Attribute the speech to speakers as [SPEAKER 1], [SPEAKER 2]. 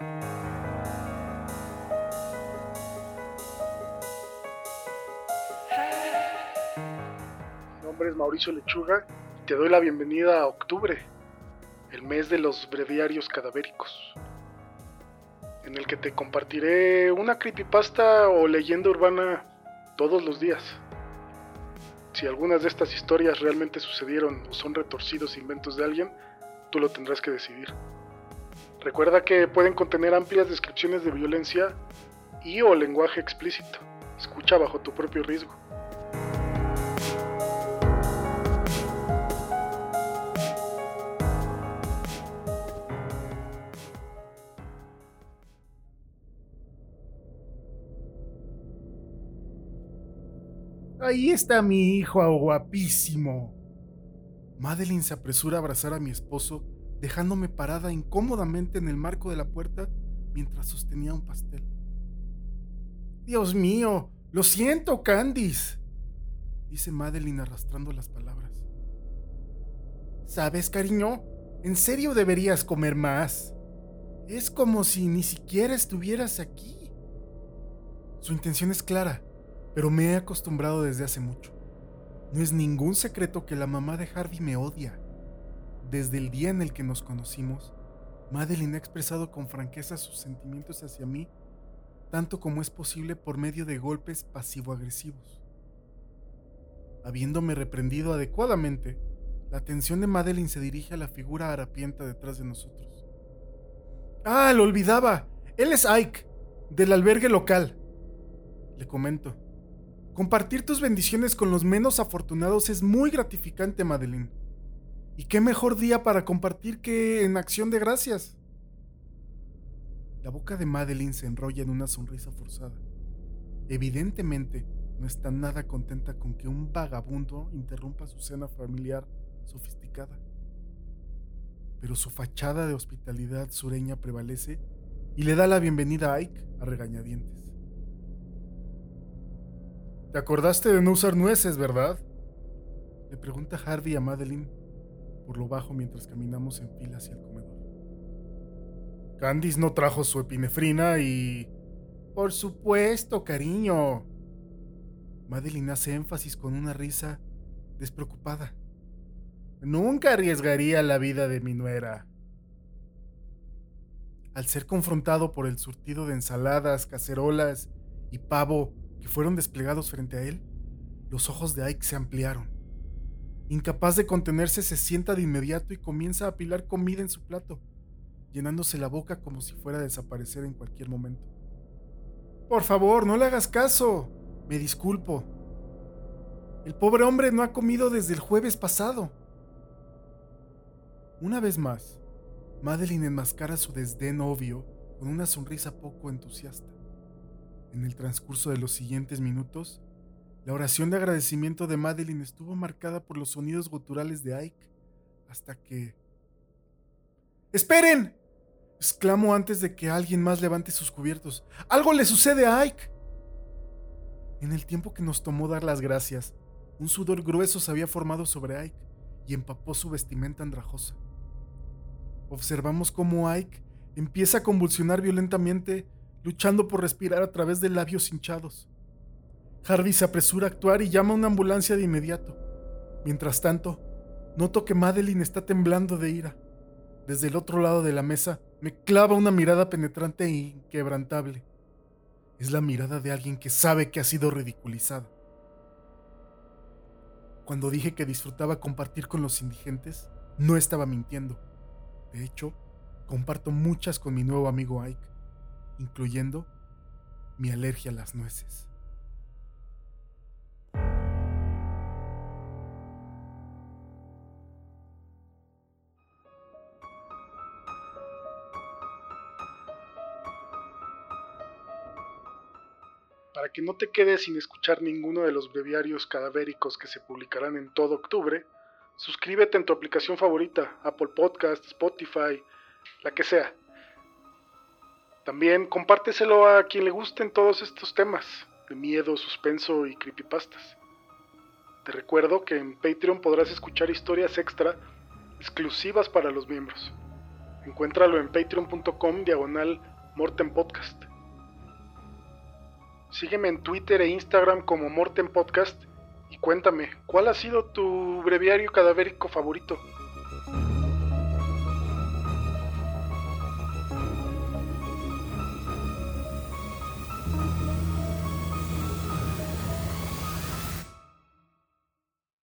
[SPEAKER 1] Mi nombre es Mauricio Lechuga y te doy la bienvenida a octubre, el mes de los breviarios cadavéricos, en el que te compartiré una creepypasta o leyenda urbana todos los días. Si algunas de estas historias realmente sucedieron o son retorcidos inventos de alguien, tú lo tendrás que decidir. Recuerda que pueden contener amplias descripciones de violencia y o lenguaje explícito. Escucha bajo tu propio riesgo.
[SPEAKER 2] Ahí está mi hijo guapísimo. Madeline se apresura a abrazar a mi esposo, dejándome parada incómodamente en el marco de la puerta mientras sostenía un pastel. Dios mío, lo siento, Candice, dice Madeline arrastrando las palabras. ¿Sabes, cariño? En serio deberías comer más. Es como si ni siquiera estuvieras aquí. Su intención es clara, pero me he acostumbrado desde hace mucho. No es ningún secreto que la mamá de Harvey me odia. Desde el día en el que nos conocimos, Madeline ha expresado con franqueza sus sentimientos hacia mí, tanto como es posible por medio de golpes pasivo-agresivos. Habiéndome reprendido adecuadamente, la atención de Madeline se dirige a la figura harapienta detrás de nosotros. ¡Ah, lo olvidaba! Él es Ike, del albergue local. Le comento. Compartir tus bendiciones con los menos afortunados es muy gratificante, Madeline. ¿Y qué mejor día para compartir que en acción de gracias? La boca de Madeline se enrolla en una sonrisa forzada. Evidentemente, no está nada contenta con que un vagabundo interrumpa su cena familiar sofisticada. Pero su fachada de hospitalidad sureña prevalece y le da la bienvenida a Ike a regañadientes. Te acordaste de no usar nueces, ¿verdad? Le pregunta Harvey a Madeline por lo bajo mientras caminamos en fila hacia el comedor. Candice no trajo su epinefrina y... Por supuesto, cariño. Madeline hace énfasis con una risa despreocupada. Nunca arriesgaría la vida de mi nuera. Al ser confrontado por el surtido de ensaladas, cacerolas y pavo fueron desplegados frente a él, los ojos de Ike se ampliaron. Incapaz de contenerse, se sienta de inmediato y comienza a apilar comida en su plato, llenándose la boca como si fuera a desaparecer en cualquier momento. Por favor, no le hagas caso. Me disculpo. El pobre hombre no ha comido desde el jueves pasado. Una vez más, Madeline enmascara su desdén obvio con una sonrisa poco entusiasta. En el transcurso de los siguientes minutos, la oración de agradecimiento de Madeline estuvo marcada por los sonidos guturales de Ike, hasta que... ¡Esperen! exclamó antes de que alguien más levante sus cubiertos. ¡Algo le sucede a Ike! En el tiempo que nos tomó dar las gracias, un sudor grueso se había formado sobre Ike y empapó su vestimenta andrajosa. Observamos cómo Ike empieza a convulsionar violentamente luchando por respirar a través de labios hinchados. Harvey se apresura a actuar y llama a una ambulancia de inmediato. Mientras tanto, noto que Madeline está temblando de ira. Desde el otro lado de la mesa me clava una mirada penetrante e inquebrantable. Es la mirada de alguien que sabe que ha sido ridiculizada. Cuando dije que disfrutaba compartir con los indigentes, no estaba mintiendo. De hecho, comparto muchas con mi nuevo amigo Ike incluyendo mi alergia a las nueces.
[SPEAKER 1] Para que no te quedes sin escuchar ninguno de los breviarios cadavéricos que se publicarán en todo octubre, suscríbete en tu aplicación favorita, Apple Podcast, Spotify, la que sea. También compárteselo a quien le gusten todos estos temas de miedo, suspenso y creepypastas. Te recuerdo que en Patreon podrás escuchar historias extra exclusivas para los miembros. Encuéntralo en patreon.com diagonal Morten Podcast. Sígueme en Twitter e Instagram como Morten Podcast y cuéntame, ¿cuál ha sido tu breviario cadavérico favorito?